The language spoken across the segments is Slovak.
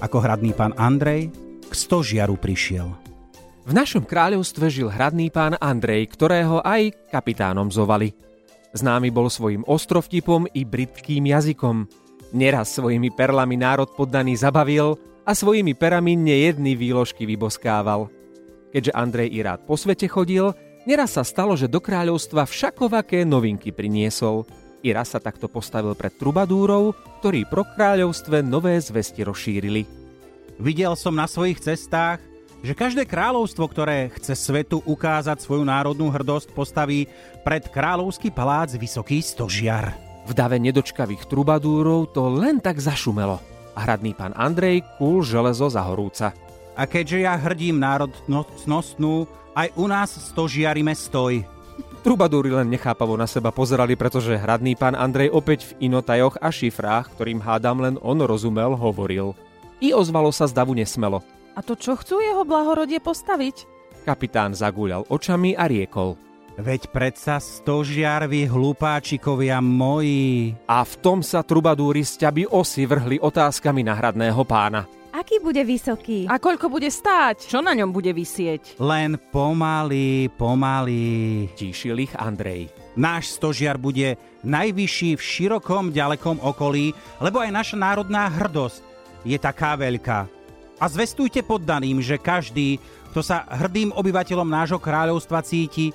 ako hradný pán Andrej k stožiaru prišiel. V našom kráľovstve žil hradný pán Andrej, ktorého aj kapitánom zovali. Známy bol svojim ostrovtipom i britkým jazykom. Neraz svojimi perlami národ poddaný zabavil a svojimi perami nejedný výložky vyboskával. Keďže Andrej i rád po svete chodil, neraz sa stalo, že do kráľovstva všakovaké novinky priniesol. I raz sa takto postavil pred trubadúrov, ktorí pro kráľovstve nové zvesti rozšírili. Videl som na svojich cestách, že každé kráľovstvo, ktoré chce svetu ukázať svoju národnú hrdosť, postaví pred kráľovský palác vysoký stožiar. V dave nedočkavých trubadúrov to len tak zašumelo a hradný pán Andrej kúl železo za horúca. A keďže ja hrdím národ cnostnú, aj u nás stožiarime stoj. Trubadúry len nechápavo na seba pozerali, pretože hradný pán Andrej opäť v inotajoch a šifrách, ktorým hádam len on rozumel, hovoril. I ozvalo sa z davu nesmelo. A to čo chcú jeho blahorodie postaviť? Kapitán zagúľal očami a riekol. Veď predsa stožiarvi hlupáčikovia moji. A v tom sa trubadúri z ťaby osy vrhli otázkami na hradného pána. Aký bude vysoký? A koľko bude stáť? Čo na ňom bude vysieť? Len pomaly, pomaly. Tíšil ich Andrej. Náš stožiar bude najvyšší v širokom, ďalekom okolí, lebo aj naša národná hrdosť je taká veľká. A zvestujte poddaným, že každý, kto sa hrdým obyvateľom nášho kráľovstva cíti,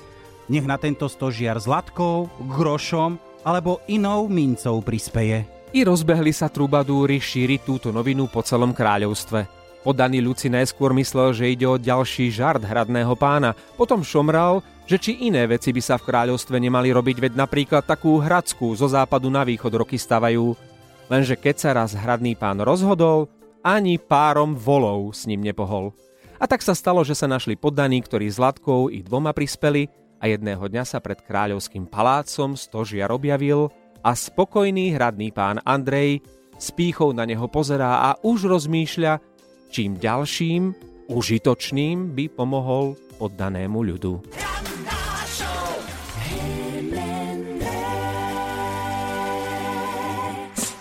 nech na tento stožiar zlatkou, grošom alebo inou mincou prispeje. I rozbehli sa trubadúry šíriť túto novinu po celom kráľovstve. Podaný Luci najskôr myslel, že ide o ďalší žart hradného pána, potom šomral, že či iné veci by sa v kráľovstve nemali robiť, veď napríklad takú hradskú zo západu na východ roky stavajú. Lenže keď sa raz hradný pán rozhodol, ani párom volov s ním nepohol. A tak sa stalo, že sa našli poddaní, ktorí s Latkou i dvoma prispeli a jedného dňa sa pred kráľovským palácom stožiar objavil a spokojný hradný pán Andrej s pýchou na neho pozerá a už rozmýšľa, čím ďalším, užitočným by pomohol poddanému ľudu.